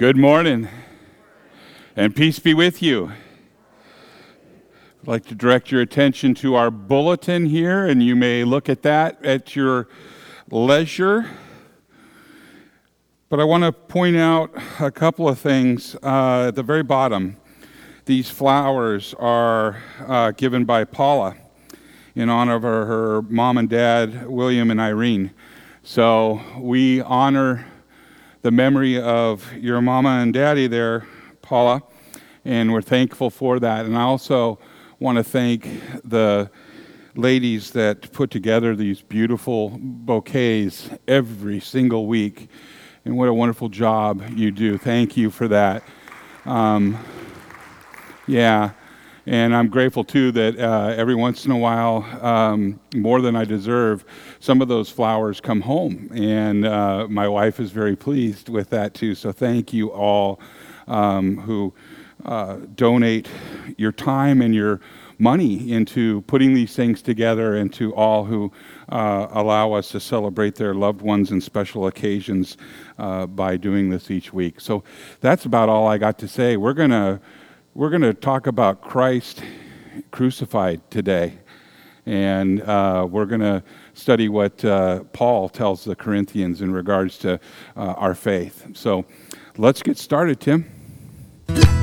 Good morning, and peace be with you. I'd like to direct your attention to our bulletin here, and you may look at that at your leisure. But I want to point out a couple of things uh, at the very bottom. These flowers are uh, given by Paula in honor of her, her mom and dad, William and Irene. So we honor the memory of your mama and daddy there, Paula, and we're thankful for that. And I also want to thank the ladies that put together these beautiful bouquets every single week. And what a wonderful job you do. Thank you for that. Um, yeah. And I'm grateful too that uh, every once in a while, um, more than I deserve, some of those flowers come home. And uh, my wife is very pleased with that too. So thank you all um, who uh, donate your time and your money into putting these things together, and to all who uh, allow us to celebrate their loved ones and special occasions uh, by doing this each week. So that's about all I got to say. We're going to we're going to talk about Christ crucified today. And uh, we're going to study what uh, Paul tells the Corinthians in regards to uh, our faith. So let's get started, Tim.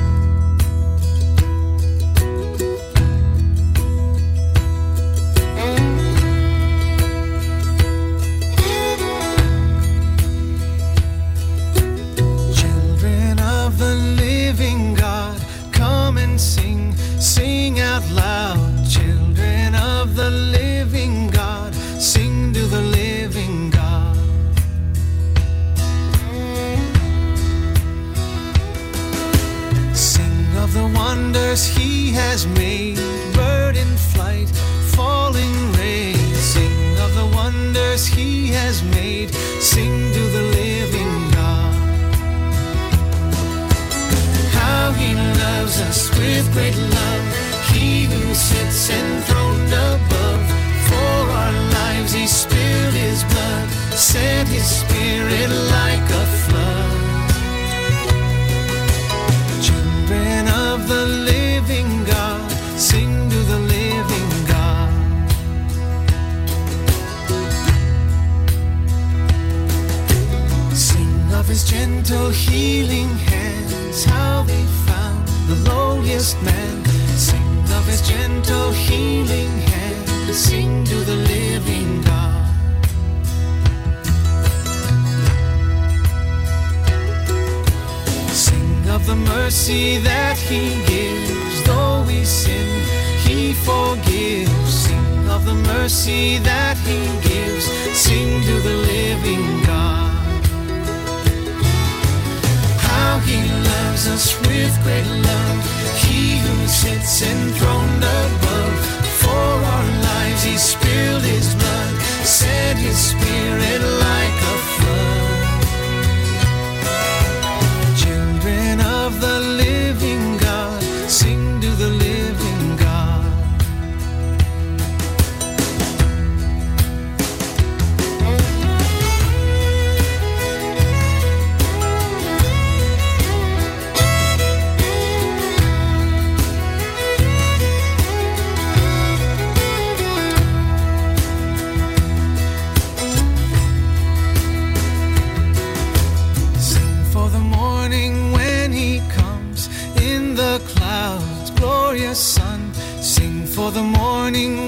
great love, he who sits enthroned above. For our lives he spilled his blood, sent his spirit like a flood. Children of the living God, sing to the living God. Sing of his gentle healing healing sing to the living God. Sing of the mercy that He gives, though we sin, He forgives. Sing of the mercy that He gives, sing to the living God. How He loves us with great love he who sits enthroned above, for our lives he spilled his blood, sent his spirit like a the morning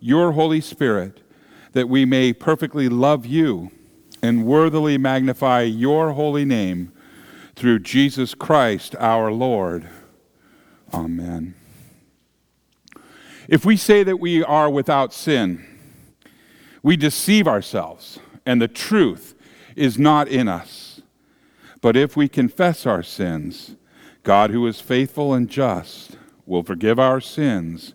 your Holy Spirit, that we may perfectly love you and worthily magnify your holy name through Jesus Christ our Lord. Amen. If we say that we are without sin, we deceive ourselves, and the truth is not in us. But if we confess our sins, God, who is faithful and just, will forgive our sins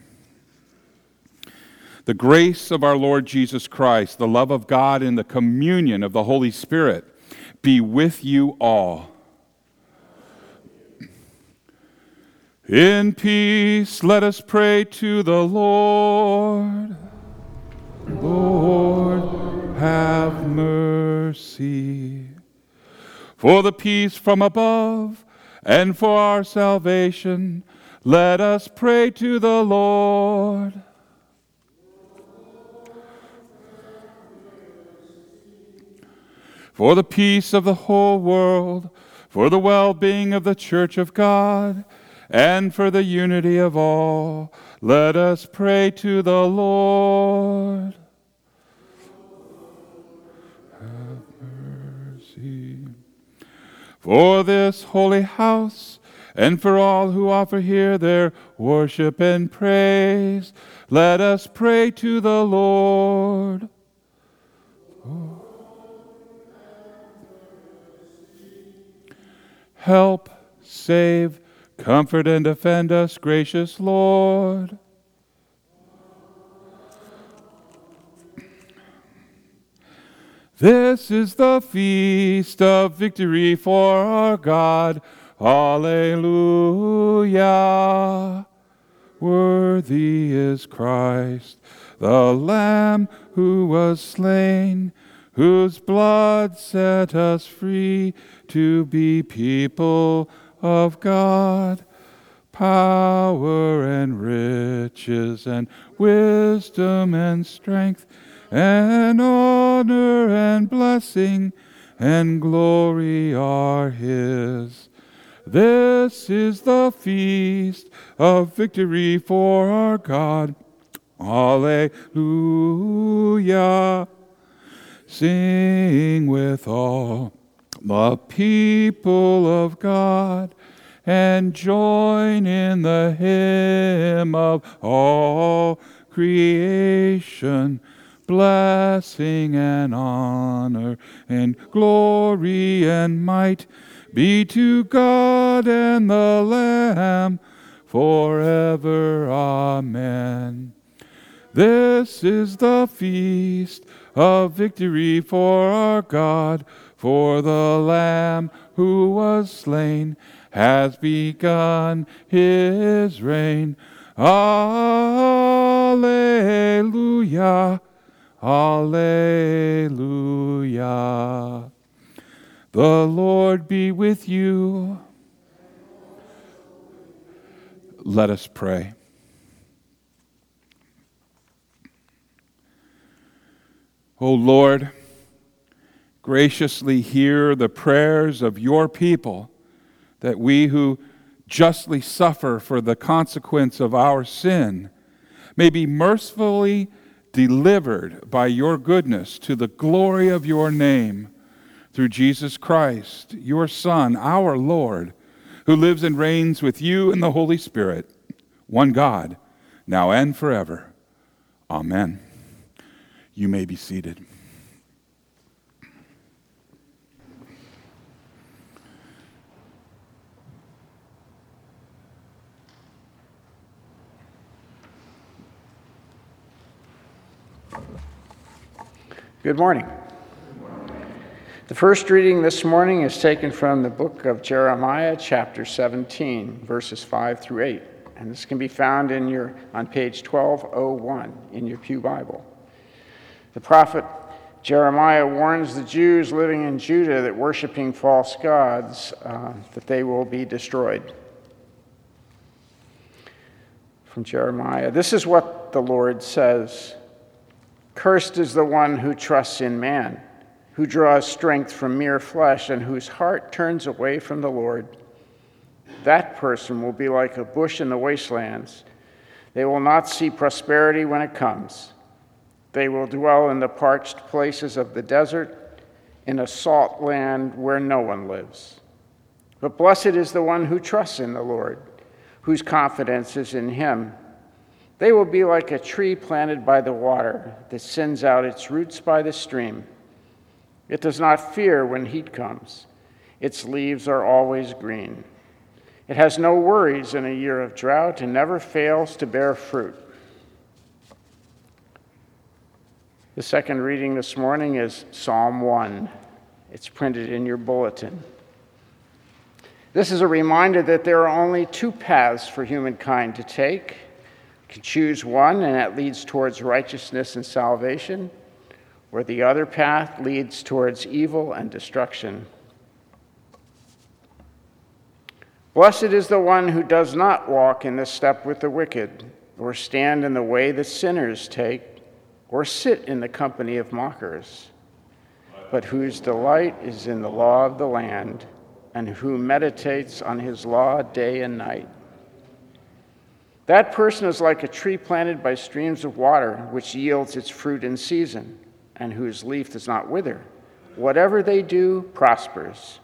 The grace of our Lord Jesus Christ, the love of God, and the communion of the Holy Spirit be with you all. In peace, let us pray to the Lord. Lord, have mercy. For the peace from above and for our salvation, let us pray to the Lord. For the peace of the whole world, for the well being of the Church of God, and for the unity of all, let us pray to the Lord. Have mercy. For this holy house, and for all who offer here their worship and praise, let us pray to the Lord. Help, save, Comfort and defend us, gracious Lord. This is the feast of victory for our God. Alleluia. Worthy is Christ, the Lamb who was slain, whose blood set us free to be people of God, power and riches and wisdom and strength and honor and blessing and glory are His. This is the feast of victory for our God. Alleluia. Sing with all the people of God, and join in the hymn of all creation. Blessing and honor and glory and might be to God and the Lamb forever. Amen. This is the feast of victory for our God for the Lamb who was slain has begun his reign. Alleluia. Alleluia. The Lord be with you. Let us pray. O Lord, graciously hear the prayers of your people, that we who justly suffer for the consequence of our sin may be mercifully delivered by your goodness to the glory of your name through Jesus Christ, your Son, our Lord, who lives and reigns with you in the Holy Spirit, one God, now and forever. Amen. You may be seated. Good morning. The first reading this morning is taken from the book of Jeremiah, chapter 17, verses 5 through 8. And this can be found in your, on page 1201 in your Pew Bible. The prophet Jeremiah warns the Jews living in Judah that worshiping false gods, uh, that they will be destroyed. From Jeremiah, this is what the Lord says. Cursed is the one who trusts in man, who draws strength from mere flesh, and whose heart turns away from the Lord. That person will be like a bush in the wastelands. They will not see prosperity when it comes. They will dwell in the parched places of the desert, in a salt land where no one lives. But blessed is the one who trusts in the Lord, whose confidence is in him. They will be like a tree planted by the water that sends out its roots by the stream. It does not fear when heat comes, its leaves are always green. It has no worries in a year of drought and never fails to bear fruit. The second reading this morning is Psalm 1. It's printed in your bulletin. This is a reminder that there are only two paths for humankind to take You can choose one, and that leads towards righteousness and salvation, or the other path leads towards evil and destruction. Blessed is the one who does not walk in the step with the wicked, or stand in the way that sinners take, or sit in the company of mockers, but whose delight is in the law of the land, and who meditates on his law day and night. That person is like a tree planted by streams of water, which yields its fruit in season, and whose leaf does not wither. Whatever they do prospers.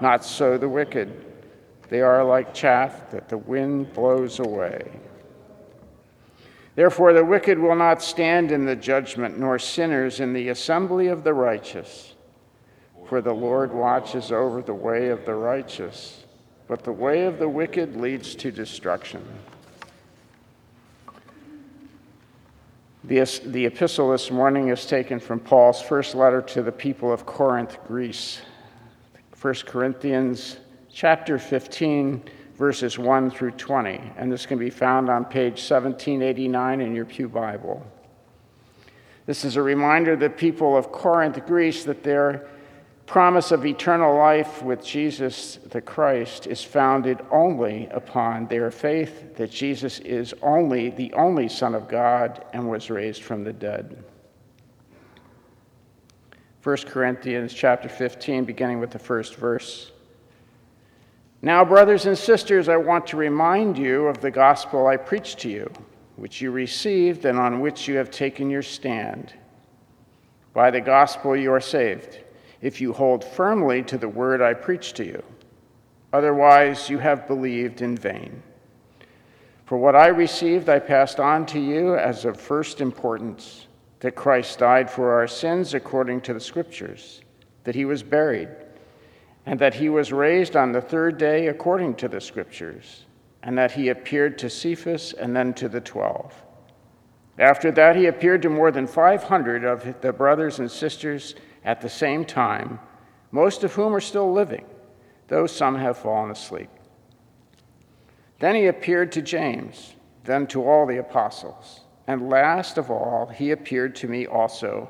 Not so the wicked. They are like chaff that the wind blows away. Therefore, the wicked will not stand in the judgment, nor sinners in the assembly of the righteous. For the Lord watches over the way of the righteous, but the way of the wicked leads to destruction. The, the epistle this morning is taken from Paul's first letter to the people of Corinth, Greece. 1 Corinthians chapter 15, verses 1 through 20. And this can be found on page 1789 in your Pew Bible. This is a reminder to the people of Corinth, Greece, that their promise of eternal life with Jesus the Christ is founded only upon their faith that Jesus is only the only Son of God and was raised from the dead. 1 Corinthians chapter 15 beginning with the first verse. Now brothers and sisters I want to remind you of the gospel I preached to you which you received and on which you have taken your stand. By the gospel you are saved if you hold firmly to the word I preached to you. Otherwise, you have believed in vain. For what I received, I passed on to you as of first importance that Christ died for our sins according to the Scriptures, that he was buried, and that he was raised on the third day according to the Scriptures, and that he appeared to Cephas and then to the twelve. After that, he appeared to more than 500 of the brothers and sisters at the same time, most of whom are still living, though some have fallen asleep. Then he appeared to James, then to all the apostles. and last of all, he appeared to me also,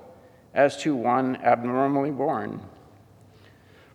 as to one abnormally born.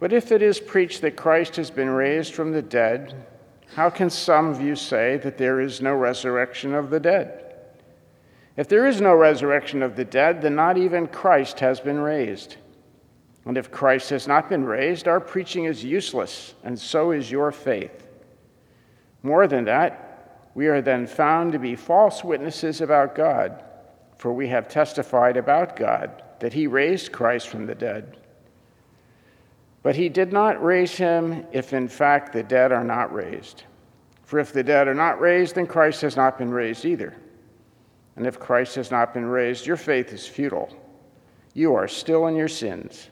But if it is preached that Christ has been raised from the dead, how can some of you say that there is no resurrection of the dead? If there is no resurrection of the dead, then not even Christ has been raised. And if Christ has not been raised, our preaching is useless, and so is your faith. More than that, we are then found to be false witnesses about God, for we have testified about God that he raised Christ from the dead. But he did not raise him if in fact the dead are not raised. For if the dead are not raised, then Christ has not been raised either. And if Christ has not been raised, your faith is futile. You are still in your sins.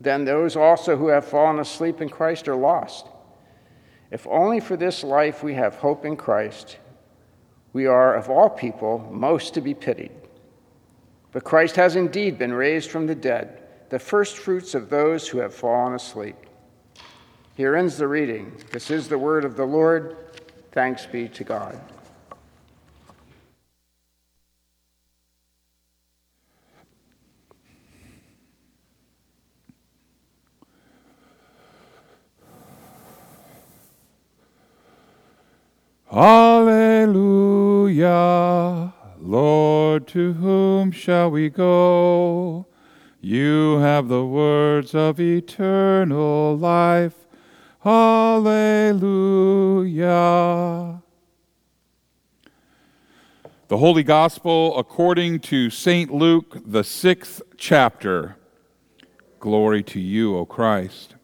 Then those also who have fallen asleep in Christ are lost. If only for this life we have hope in Christ, we are of all people most to be pitied. But Christ has indeed been raised from the dead, the first fruits of those who have fallen asleep. Here ends the reading. This is the word of the Lord. Thanks be to God. Alleluia. Lord, to whom shall we go? You have the words of eternal life. Alleluia. The Holy Gospel according to St. Luke, the sixth chapter. Glory to you, O Christ.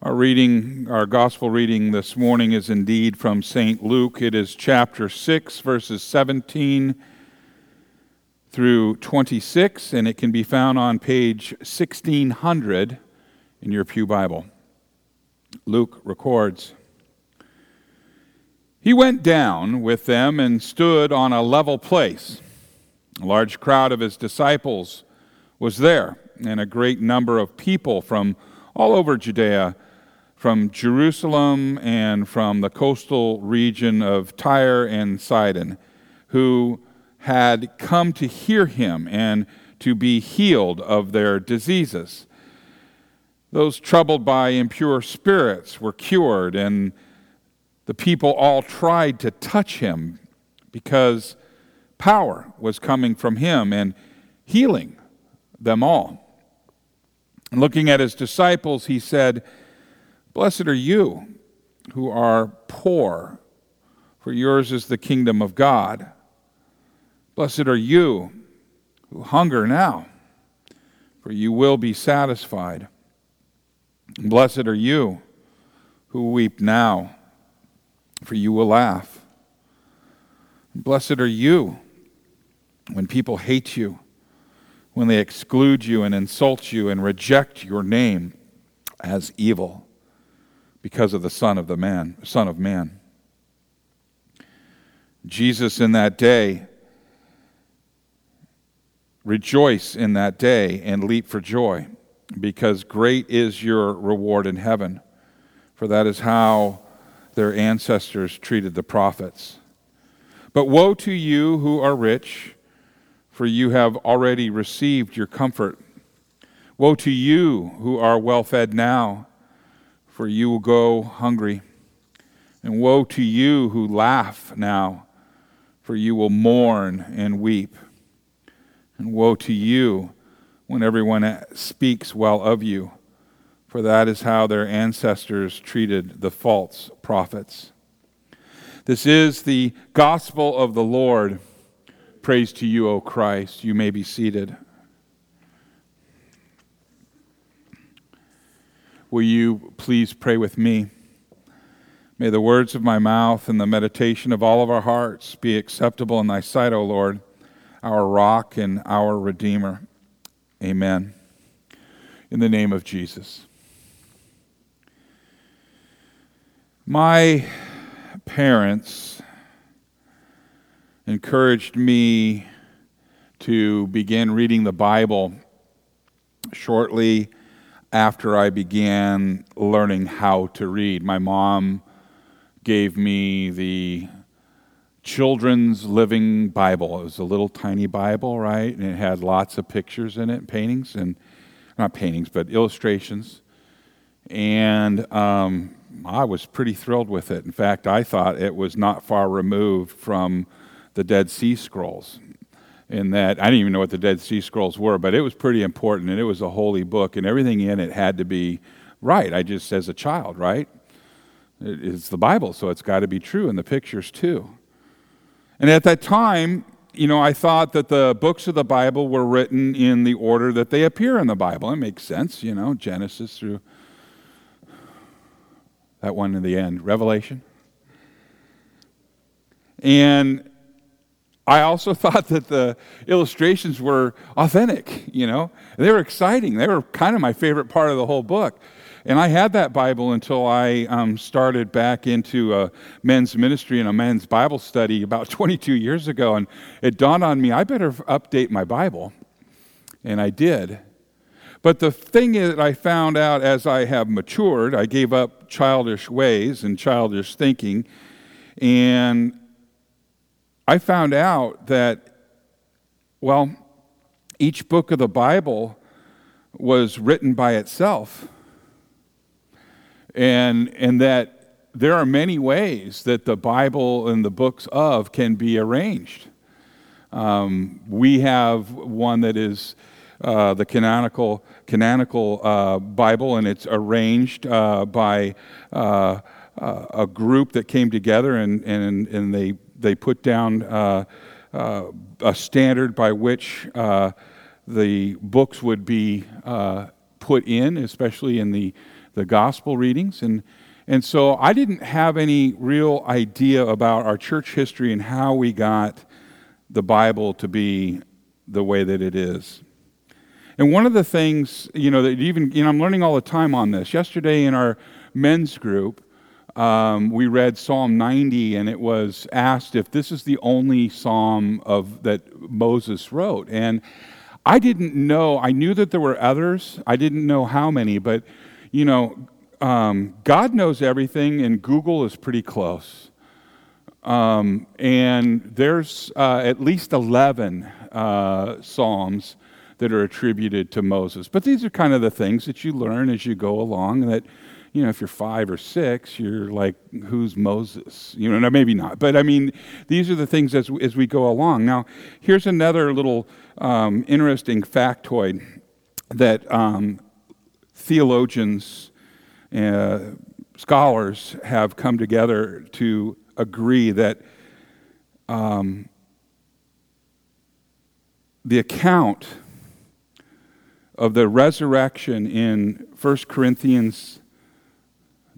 Our reading, our gospel reading this morning is indeed from St. Luke. It is chapter 6, verses 17 through 26, and it can be found on page 1600 in your Pew Bible. Luke records He went down with them and stood on a level place. A large crowd of his disciples was there, and a great number of people from all over Judea from Jerusalem and from the coastal region of Tyre and Sidon, who had come to hear him and to be healed of their diseases. Those troubled by impure spirits were cured, and the people all tried to touch him because power was coming from him and healing them all. looking at his disciples, he said, Blessed are you who are poor, for yours is the kingdom of God. Blessed are you who hunger now, for you will be satisfied. Blessed are you who weep now, for you will laugh. Blessed are you when people hate you, when they exclude you and insult you and reject your name as evil because of the Son of the Man, Son of Man. Jesus in that day, rejoice in that day and leap for joy, because great is your reward in heaven, for that is how their ancestors treated the prophets. But woe to you who are rich, for you have already received your comfort. Woe to you who are well fed now for you will go hungry. And woe to you who laugh now, for you will mourn and weep. And woe to you when everyone speaks well of you, for that is how their ancestors treated the false prophets. This is the gospel of the Lord. Praise to you, O Christ. You may be seated. Will you please pray with me? May the words of my mouth and the meditation of all of our hearts be acceptable in thy sight, O Lord, our rock and our redeemer. Amen. In the name of Jesus. My parents encouraged me to begin reading the Bible shortly after I began learning how to read. My mom gave me the Children's Living Bible. It was a little tiny Bible, right? And it had lots of pictures in it, paintings, and not paintings, but illustrations. And um, I was pretty thrilled with it. In fact, I thought it was not far removed from the Dead Sea Scrolls. In that, I didn't even know what the Dead Sea Scrolls were, but it was pretty important, and it was a holy book, and everything in it had to be right. I just, as a child, right? It's the Bible, so it's got to be true, and the pictures too. And at that time, you know, I thought that the books of the Bible were written in the order that they appear in the Bible. It makes sense, you know, Genesis through that one in the end, Revelation. And I also thought that the illustrations were authentic, you know. They were exciting. They were kind of my favorite part of the whole book. And I had that Bible until I um, started back into a men's ministry and a men's Bible study about 22 years ago. And it dawned on me, I better update my Bible. And I did. But the thing that I found out as I have matured, I gave up childish ways and childish thinking. And I found out that, well, each book of the Bible was written by itself and, and that there are many ways that the Bible and the books of can be arranged. Um, we have one that is uh, the canonical, canonical uh, Bible, and it's arranged uh, by uh, uh, a group that came together and, and, and they, they put down uh, a standard by which the books would be put in, especially in the the gospel readings. And, and so I didn't have any real idea about our church history and how we got the Bible to be the way that it is. And one of the things, you know, that even, you know, I'm learning all the time on this. Yesterday in our men's group, um, we read Psalm 90, and it was asked if this is the only psalm of that Moses wrote. And I didn't know. I knew that there were others. I didn't know how many, but you know, um, God knows everything, and Google is pretty close. Um, and there's uh, at least 11 uh, Psalms that are attributed to Moses. But these are kind of the things that you learn as you go along that, you know, if you're five or six, you're like, who's Moses? You know, no, maybe not. But I mean, these are the things as, as we go along. Now, here's another little um, interesting factoid that um, theologians, uh, scholars have come together to agree that um, the account of the resurrection in 1 Corinthians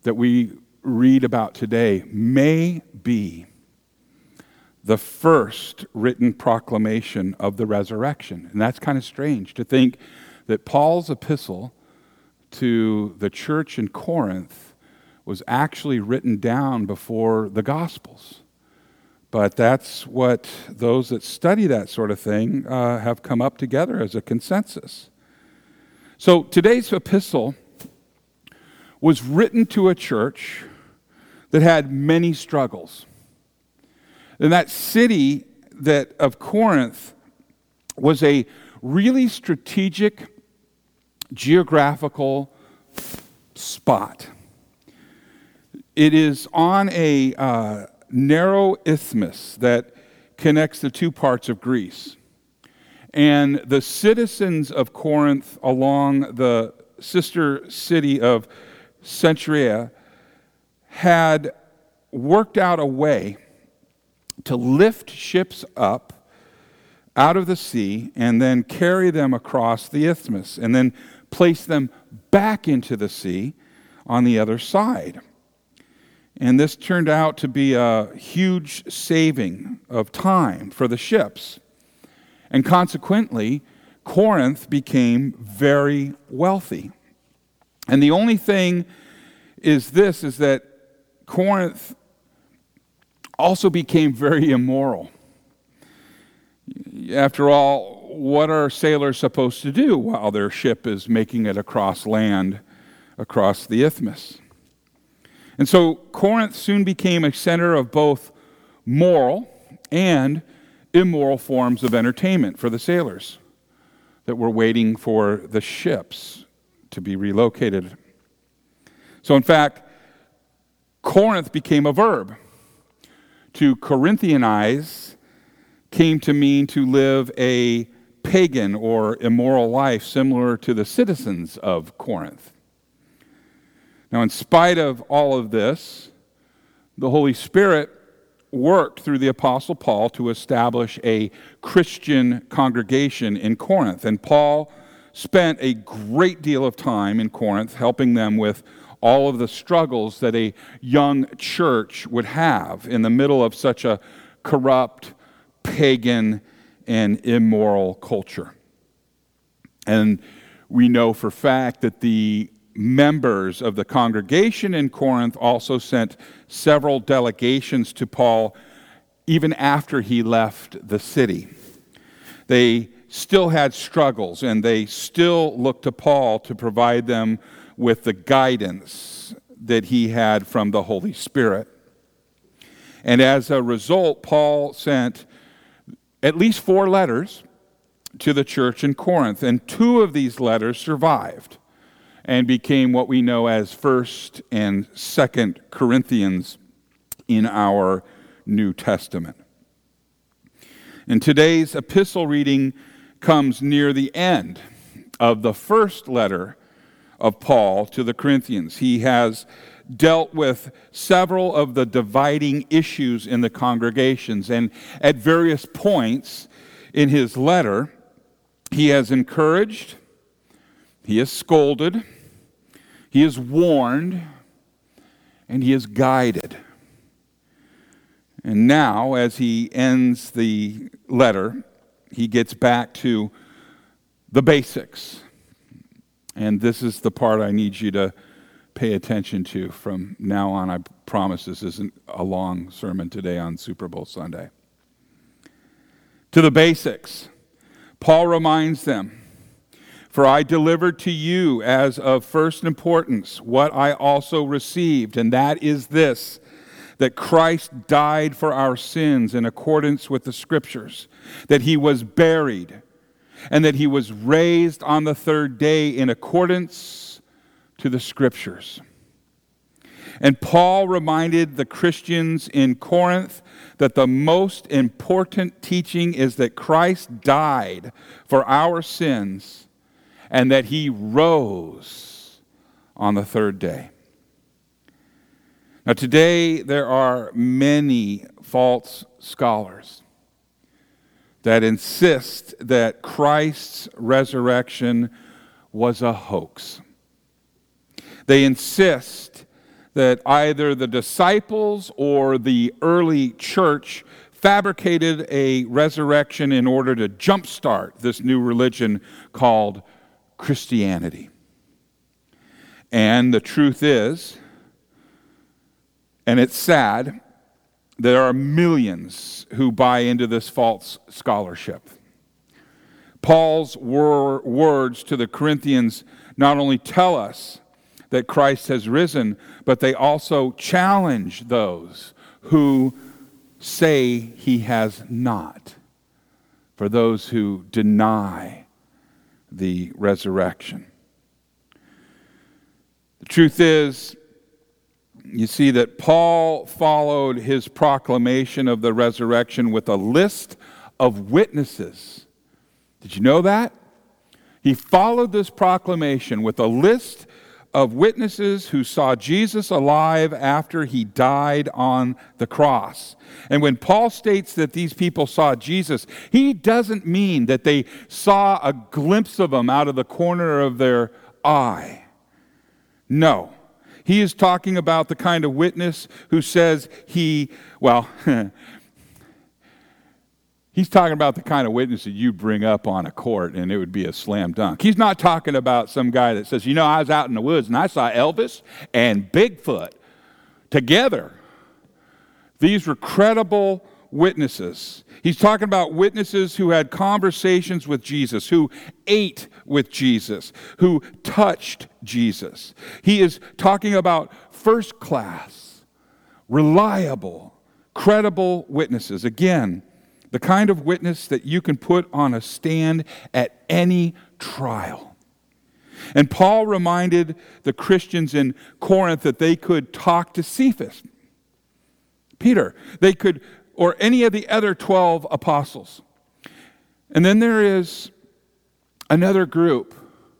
that we read about today may be the first written proclamation of the resurrection. And that's kind of strange to think that Paul's epistle to the church in Corinth was actually written down before the Gospels. But that's what those that study that sort of thing uh, have come up together as a consensus. So today's epistle was written to a church that had many struggles. And that city that of Corinth was a really strategic geographical spot. It is on a uh, narrow isthmus that connects the two parts of Greece. And the citizens of Corinth along the sister city of Cenchrea had worked out a way to lift ships up out of the sea and then carry them across the isthmus and then place them back into the sea on the other side. And this turned out to be a huge saving of time for the ships. And consequently, Corinth became very wealthy. And the only thing is this is that Corinth also became very immoral. After all, what are sailors supposed to do while their ship is making it across land, across the isthmus? And so Corinth soon became a center of both moral and immoral forms of entertainment for the sailors that were waiting for the ships to be relocated. So, in fact, Corinth became a verb. To Corinthianize came to mean to live a pagan or immoral life similar to the citizens of Corinth. Now, in spite of all of this, the Holy Spirit worked through the Apostle Paul to establish a Christian congregation in Corinth. And Paul spent a great deal of time in Corinth helping them with all of the struggles that a young church would have in the middle of such a corrupt, pagan, and immoral culture. And we know for fact that the members of the congregation in Corinth also sent several delegations to Paul even after he left the city. They still had struggles and they still looked to Paul to provide them with the guidance that he had from the Holy Spirit. And as a result, Paul sent at least four letters to the church in Corinth, and two of these letters survived and became what we know as 1st and 2nd Corinthians in our New Testament. And today's epistle reading comes near the end of the first letter of Paul to the Corinthians. He has dealt with several of the dividing issues in the congregations, and at various points in his letter, he has encouraged, he has scolded, he has warned, and he has guided. And now, as he ends the letter, he gets back to the basics and this is the part I need you to pay attention to from now on. I promise this isn't a long sermon today on Super Bowl Sunday. To the basics, Paul reminds them For I delivered to you as of first importance what I also received, and that is this that Christ died for our sins in accordance with the Scriptures, that he was buried and that he was raised on the third day in accordance to the scriptures. And Paul reminded the Christians in Corinth that the most important teaching is that Christ died for our sins and that he rose on the third day. Now, today there are many false scholars that insist that Christ's resurrection was a hoax. They insist that either the disciples or the early church fabricated a resurrection in order to jumpstart this new religion called Christianity. And the truth is, and it's sad, there are millions who buy into this false scholarship. Paul's wor- words to the Corinthians not only tell us that Christ has risen, but they also challenge those who say he has not, for those who deny the resurrection. The truth is, you see that Paul followed his proclamation of the resurrection with a list of witnesses. Did you know that? He followed this proclamation with a list of witnesses who saw Jesus alive after he died on the cross. And when Paul states that these people saw Jesus, he doesn't mean that they saw a glimpse of him out of the corner of their eye. No. He is talking about the kind of witness who says he, well, He's talking about the kind of witness that you bring up on a court and it would be a slam dunk. He's not talking about some guy that says, you know, I was out in the woods and I saw Elvis and Bigfoot together. These were credible witnesses. He's talking about witnesses who had conversations with Jesus, who ate with Jesus, who touched Jesus. He is talking about first class, reliable, credible witnesses. Again, the kind of witness that you can put on a stand at any trial. And Paul reminded the Christians in Corinth that they could talk to Cephas, Peter, they could, or any of the other 12 apostles. And then there is another group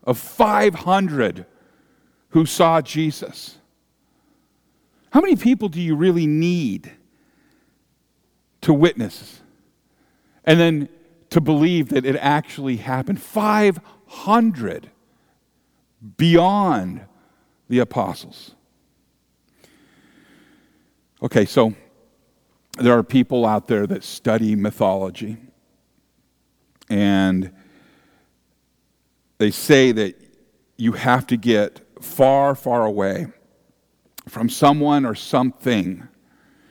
of 500 who saw Jesus. How many people do you really need to witness and then to believe that it actually happened. 500 beyond the apostles. Okay, so there are people out there that study mythology, and they say that you have to get far, far away from someone or something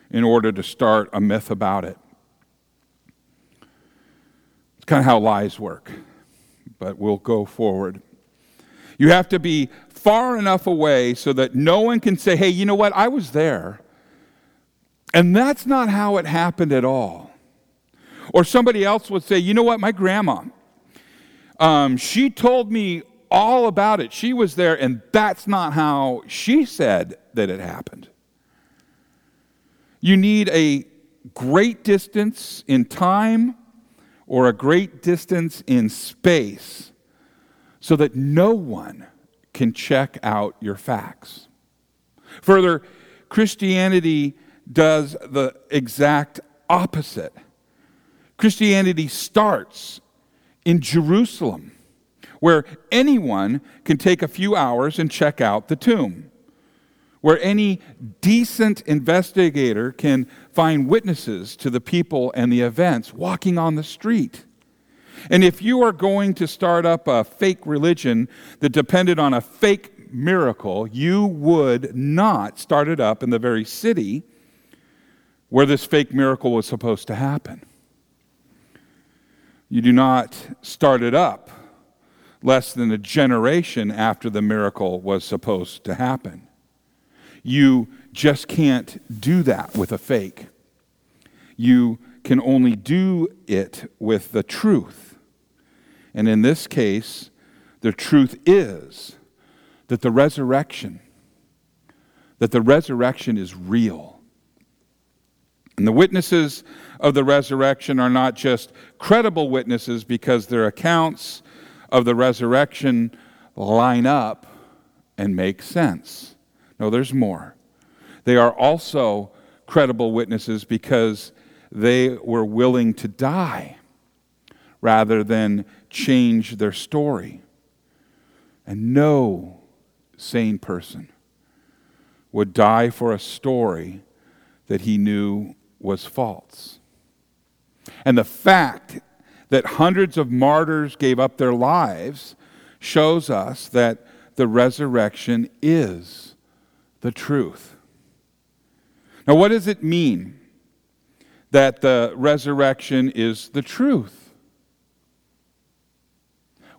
in order to start a myth about it kind of how lies work, but we'll go forward. You have to be far enough away so that no one can say, hey, you know what? I was there. And that's not how it happened at all. Or somebody else would say, you know what? My grandma, um, she told me all about it. She was there, and that's not how she said that it happened. You need a great distance in time or a great distance in space so that no one can check out your facts. Further, Christianity does the exact opposite. Christianity starts in Jerusalem, where anyone can take a few hours and check out the tomb where any decent investigator can find witnesses to the people and the events walking on the street. And if you are going to start up a fake religion that depended on a fake miracle, you would not start it up in the very city where this fake miracle was supposed to happen. You do not start it up less than a generation after the miracle was supposed to happen. You just can't do that with a fake. You can only do it with the truth. And in this case, the truth is that the resurrection that the resurrection is real. And the witnesses of the resurrection are not just credible witnesses because their accounts of the resurrection line up and make sense. No, there's more. They are also credible witnesses because they were willing to die rather than change their story. And no sane person would die for a story that he knew was false. And the fact that hundreds of martyrs gave up their lives shows us that the resurrection is the truth. Now, what does it mean that the resurrection is the truth?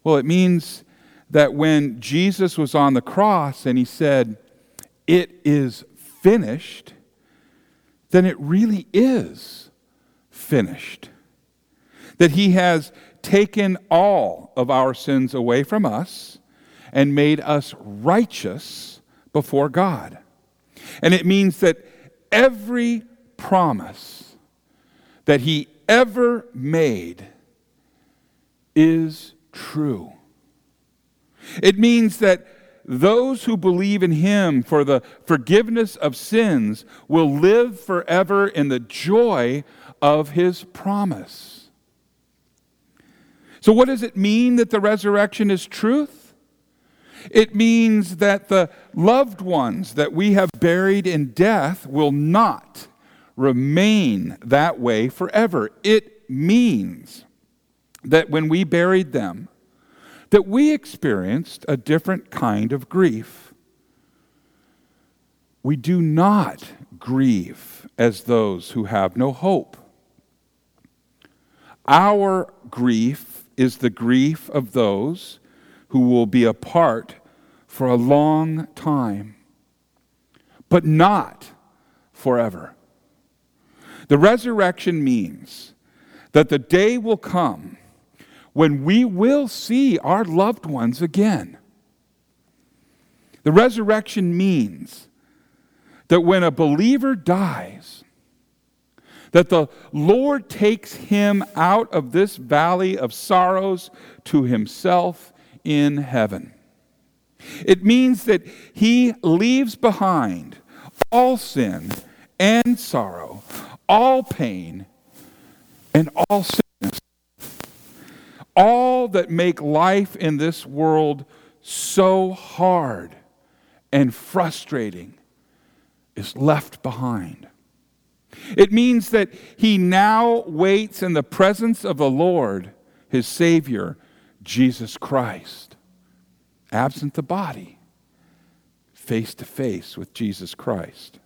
Well, it means that when Jesus was on the cross and he said, It is finished, then it really is finished. That he has taken all of our sins away from us and made us righteous before God. And it means that every promise that he ever made is true. It means that those who believe in him for the forgiveness of sins will live forever in the joy of his promise. So, what does it mean that the resurrection is truth? It means that the loved ones that we have buried in death will not remain that way forever. It means that when we buried them, that we experienced a different kind of grief. We do not grieve as those who have no hope. Our grief is the grief of those who will be apart for a long time, but not forever. The resurrection means that the day will come when we will see our loved ones again. The resurrection means that when a believer dies, that the Lord takes him out of this valley of sorrows to himself in heaven. It means that he leaves behind all sin and sorrow, all pain and all sickness, all that make life in this world so hard and frustrating is left behind. It means that he now waits in the presence of the Lord, his Savior, Jesus Christ, absent the body, face to face with Jesus Christ.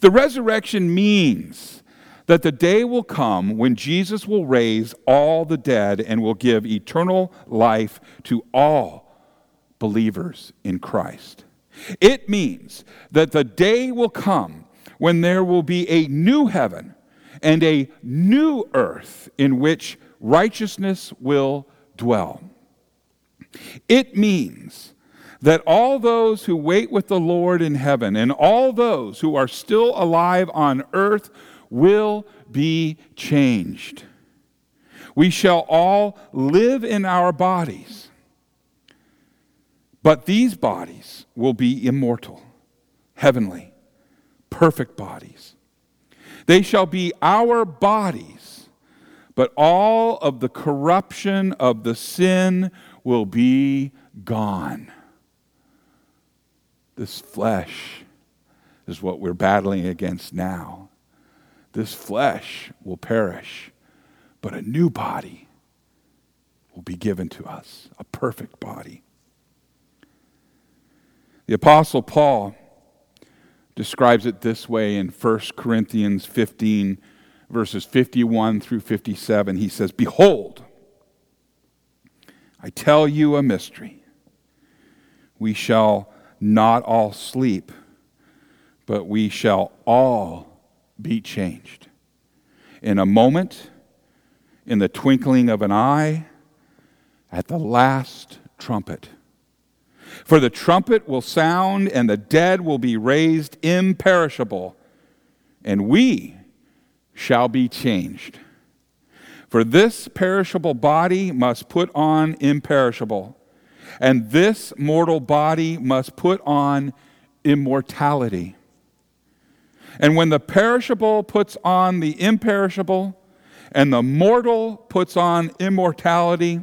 The resurrection means that the day will come when Jesus will raise all the dead and will give eternal life to all believers in Christ. It means that the day will come when there will be a new heaven and a new earth in which righteousness will dwell. It means that all those who wait with the Lord in heaven and all those who are still alive on earth will be changed. We shall all live in our bodies, but these bodies will be immortal, heavenly, perfect bodies. They shall be our bodies, but all of the corruption of the sin will be gone. This flesh is what we're battling against now. This flesh will perish, but a new body will be given to us, a perfect body. The Apostle Paul describes it this way in 1 Corinthians 15, verses 51 through 57. He says, Behold, I tell you a mystery. We shall not all sleep, but we shall all be changed. In a moment, in the twinkling of an eye, at the last trumpet. For the trumpet will sound, and the dead will be raised imperishable, and we shall be changed. For this perishable body must put on imperishable and this mortal body must put on immortality. And when the perishable puts on the imperishable, and the mortal puts on immortality,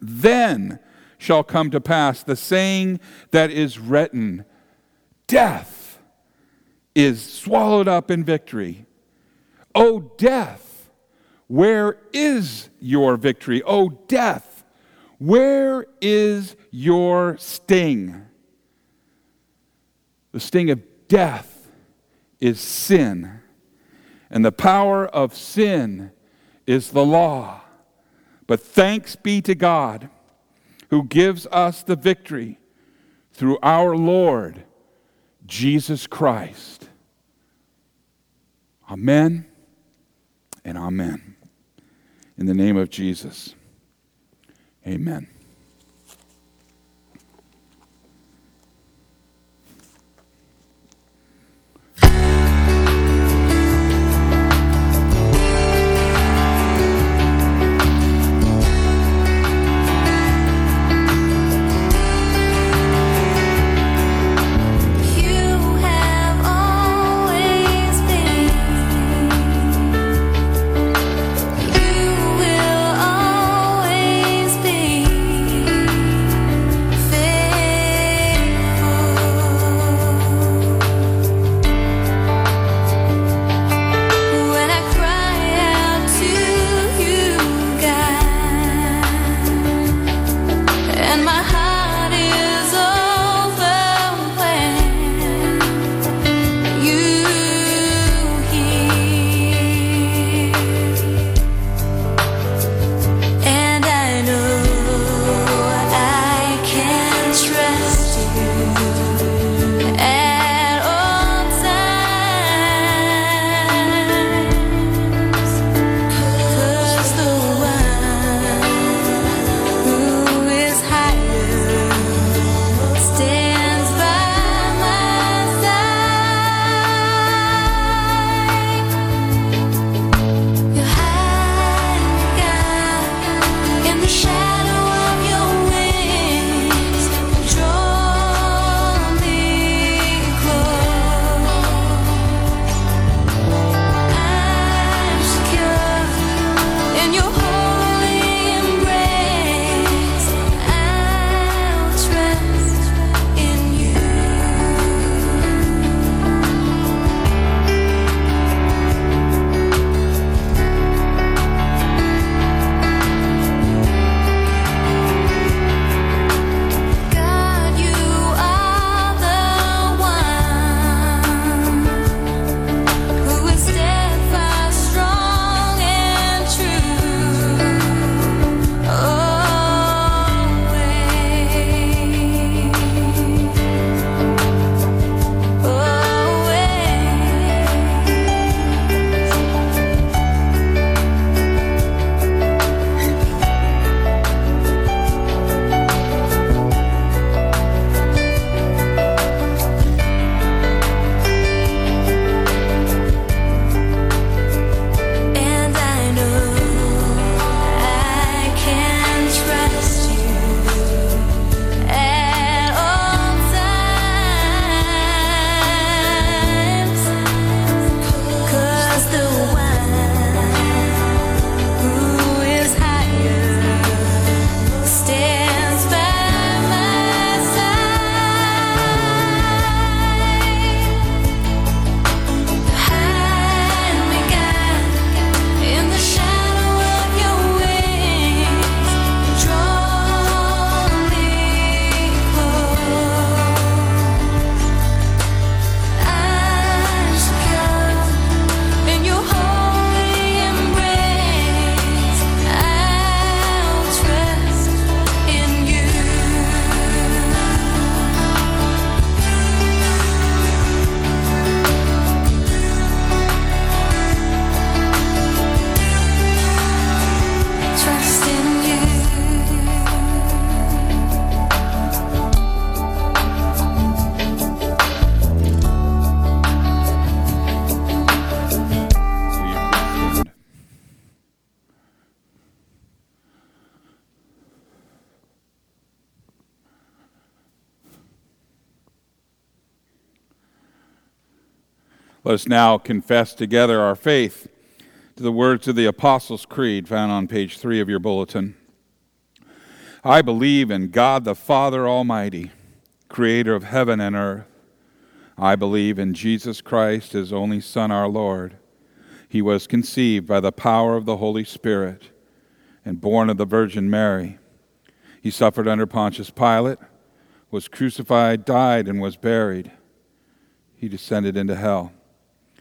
then shall come to pass the saying that is written Death is swallowed up in victory. O death, where is your victory? O death, where is your sting? The sting of death is sin, and the power of sin is the law. But thanks be to God who gives us the victory through our Lord Jesus Christ. Amen and amen. In the name of Jesus. Amen. Let us now confess together our faith to the words of the Apostles' Creed found on page three of your bulletin. I believe in God the Father Almighty, creator of heaven and earth. I believe in Jesus Christ, his only Son, our Lord. He was conceived by the power of the Holy Spirit and born of the Virgin Mary. He suffered under Pontius Pilate, was crucified, died, and was buried. He descended into hell.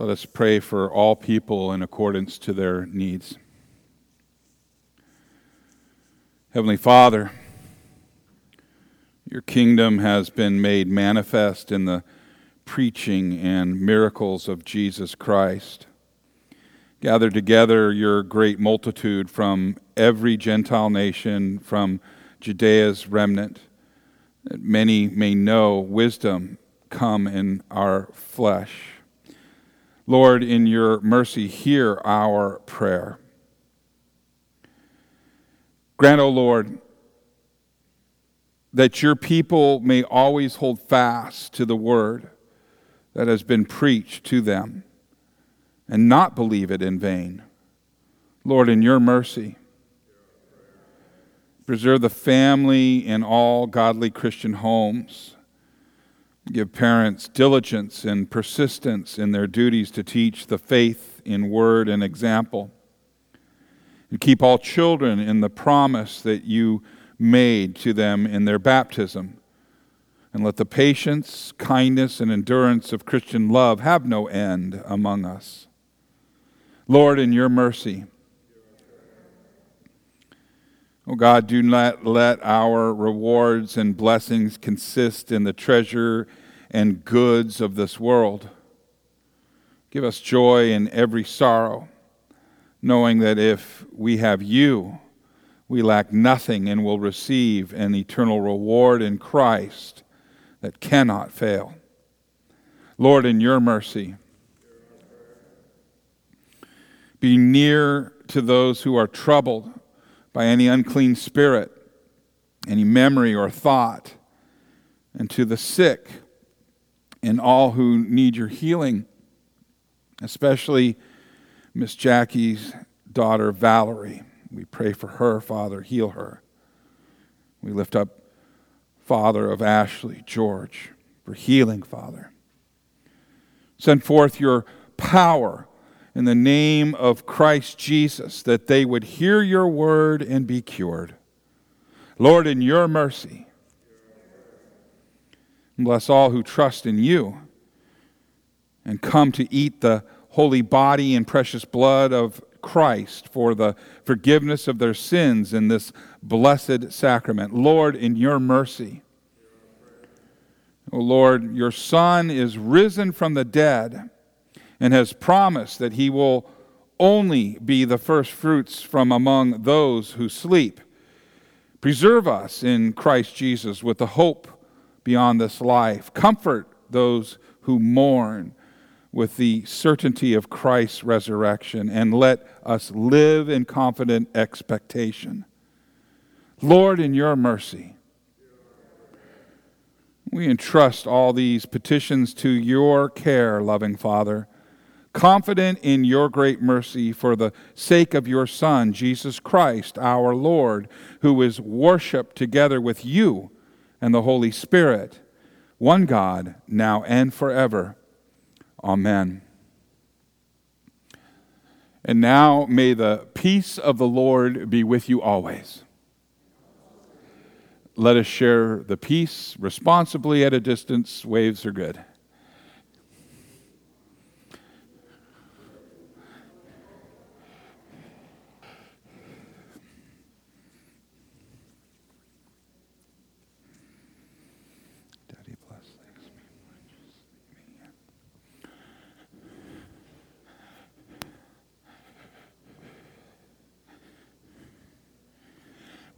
Let us pray for all people in accordance to their needs. Heavenly Father, your kingdom has been made manifest in the preaching and miracles of Jesus Christ. Gather together your great multitude from every Gentile nation, from Judea's remnant, that many may know wisdom come in our flesh. Lord, in your mercy, hear our prayer. Grant, O Lord, that your people may always hold fast to the word that has been preached to them and not believe it in vain. Lord, in your mercy, preserve the family in all godly Christian homes Give parents diligence and persistence in their duties to teach the faith in word and example. And keep all children in the promise that you made to them in their baptism. And let the patience, kindness, and endurance of Christian love have no end among us. Lord, in your mercy, Oh God, do not let our rewards and blessings consist in the treasure and goods of this world. Give us joy in every sorrow, knowing that if we have you, we lack nothing and will receive an eternal reward in Christ that cannot fail. Lord, in your mercy, be near to those who are troubled by any unclean spirit, any memory or thought, and to the sick and all who need your healing, especially Miss Jackie's daughter, Valerie. We pray for her, Father, heal her. We lift up Father of Ashley, George, for healing, Father. Send forth your power in the name of Christ Jesus that they would hear your word and be cured. Lord, in your mercy, bless all who trust in you and come to eat the holy body and precious blood of Christ for the forgiveness of their sins in this blessed sacrament. Lord, in your mercy. O oh Lord, your Son is risen from the dead and has promised that he will only be the first fruits from among those who sleep. Preserve us in Christ Jesus with the hope beyond this life. Comfort those who mourn with the certainty of Christ's resurrection, and let us live in confident expectation. Lord, in your mercy, we entrust all these petitions to your care, loving Father, confident in your great mercy for the sake of your Son, Jesus Christ, our Lord, who is worshiped together with you and the Holy Spirit, one God, now and forever. Amen. And now may the peace of the Lord be with you always. Let us share the peace responsibly at a distance. Waves are good.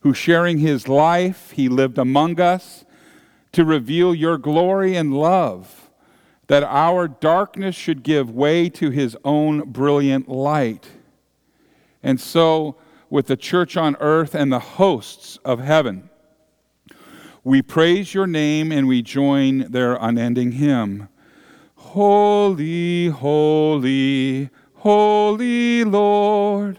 who, sharing his life, he lived among us to reveal your glory and love, that our darkness should give way to his own brilliant light. And so, with the church on earth and the hosts of heaven, we praise your name and we join their unending hymn. Holy, holy, holy Lord.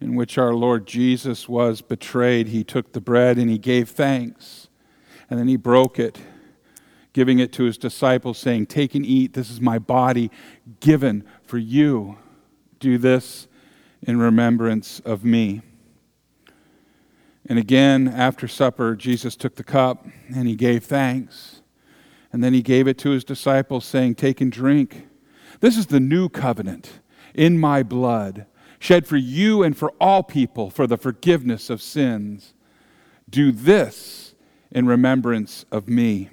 in which our Lord Jesus was betrayed, he took the bread and he gave thanks. And then he broke it, giving it to his disciples, saying, Take and eat. This is my body given for you. Do this in remembrance of me. And again, after supper, Jesus took the cup and he gave thanks. And then he gave it to his disciples, saying, Take and drink. This is the new covenant in my blood shed for you and for all people for the forgiveness of sins. Do this in remembrance of me.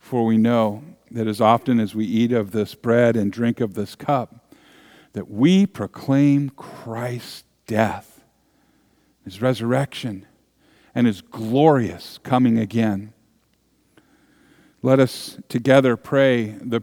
For we know that as often as we eat of this bread and drink of this cup, that we proclaim Christ's death, his resurrection, and his glorious coming again. Let us together pray the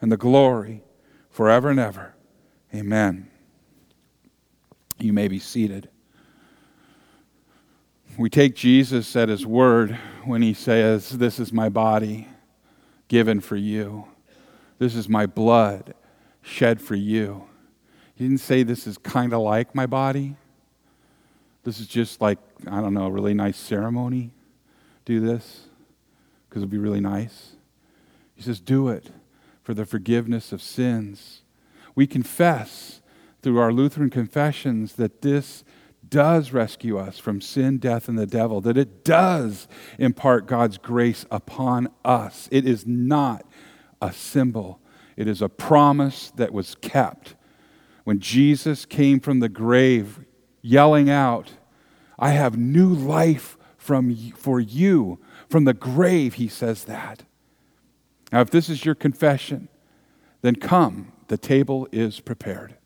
and the glory forever and ever. Amen. You may be seated. We take Jesus at his word when he says, This is my body given for you. This is my blood shed for you. He didn't say this is kind of like my body. This is just like, I don't know, a really nice ceremony. Do this because it'll be really nice. He says, Do it for the forgiveness of sins. We confess through our Lutheran confessions that this does rescue us from sin, death, and the devil, that it does impart God's grace upon us. It is not a symbol, it is a promise that was kept. When Jesus came from the grave, yelling out, I have new life from, for you. From the grave, he says that. Now, if this is your confession, then come, the table is prepared.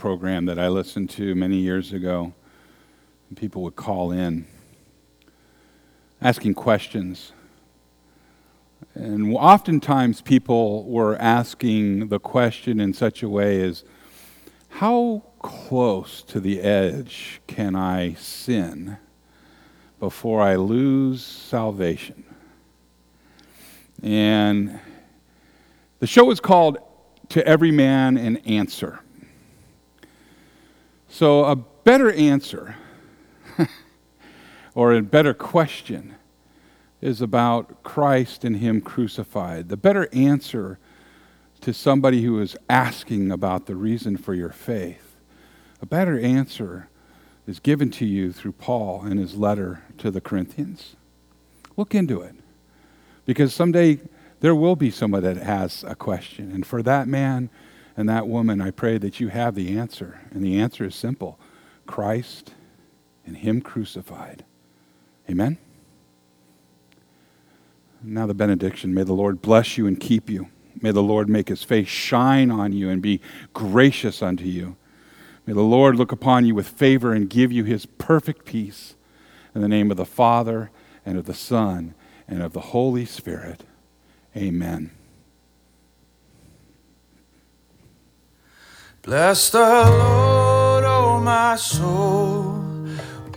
Program that I listened to many years ago, and people would call in asking questions. And oftentimes people were asking the question in such a way as, How close to the edge can I sin before I lose salvation? And the show is called To Every Man an Answer. So, a better answer or a better question is about Christ and Him crucified. The better answer to somebody who is asking about the reason for your faith, a better answer is given to you through Paul in his letter to the Corinthians. Look into it. Because someday there will be someone that has a question. And for that man and that woman, I pray that you have the answer. And the answer is simple Christ and Him crucified. Amen? Now, the benediction. May the Lord bless you and keep you. May the Lord make His face shine on you and be gracious unto you. May the Lord look upon you with favor and give you His perfect peace. In the name of the Father, and of the Son, and of the Holy Spirit. Amen. Bless the Lord, oh my soul,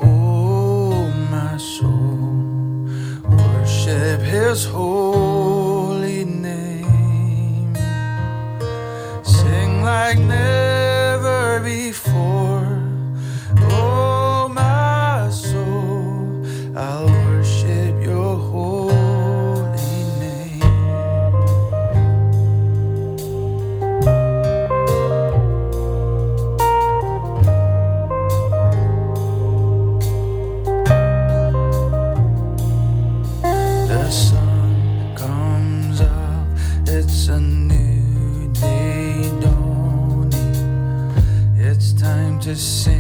oh my soul. Worship his holy name. Sing like never time to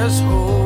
there's hope.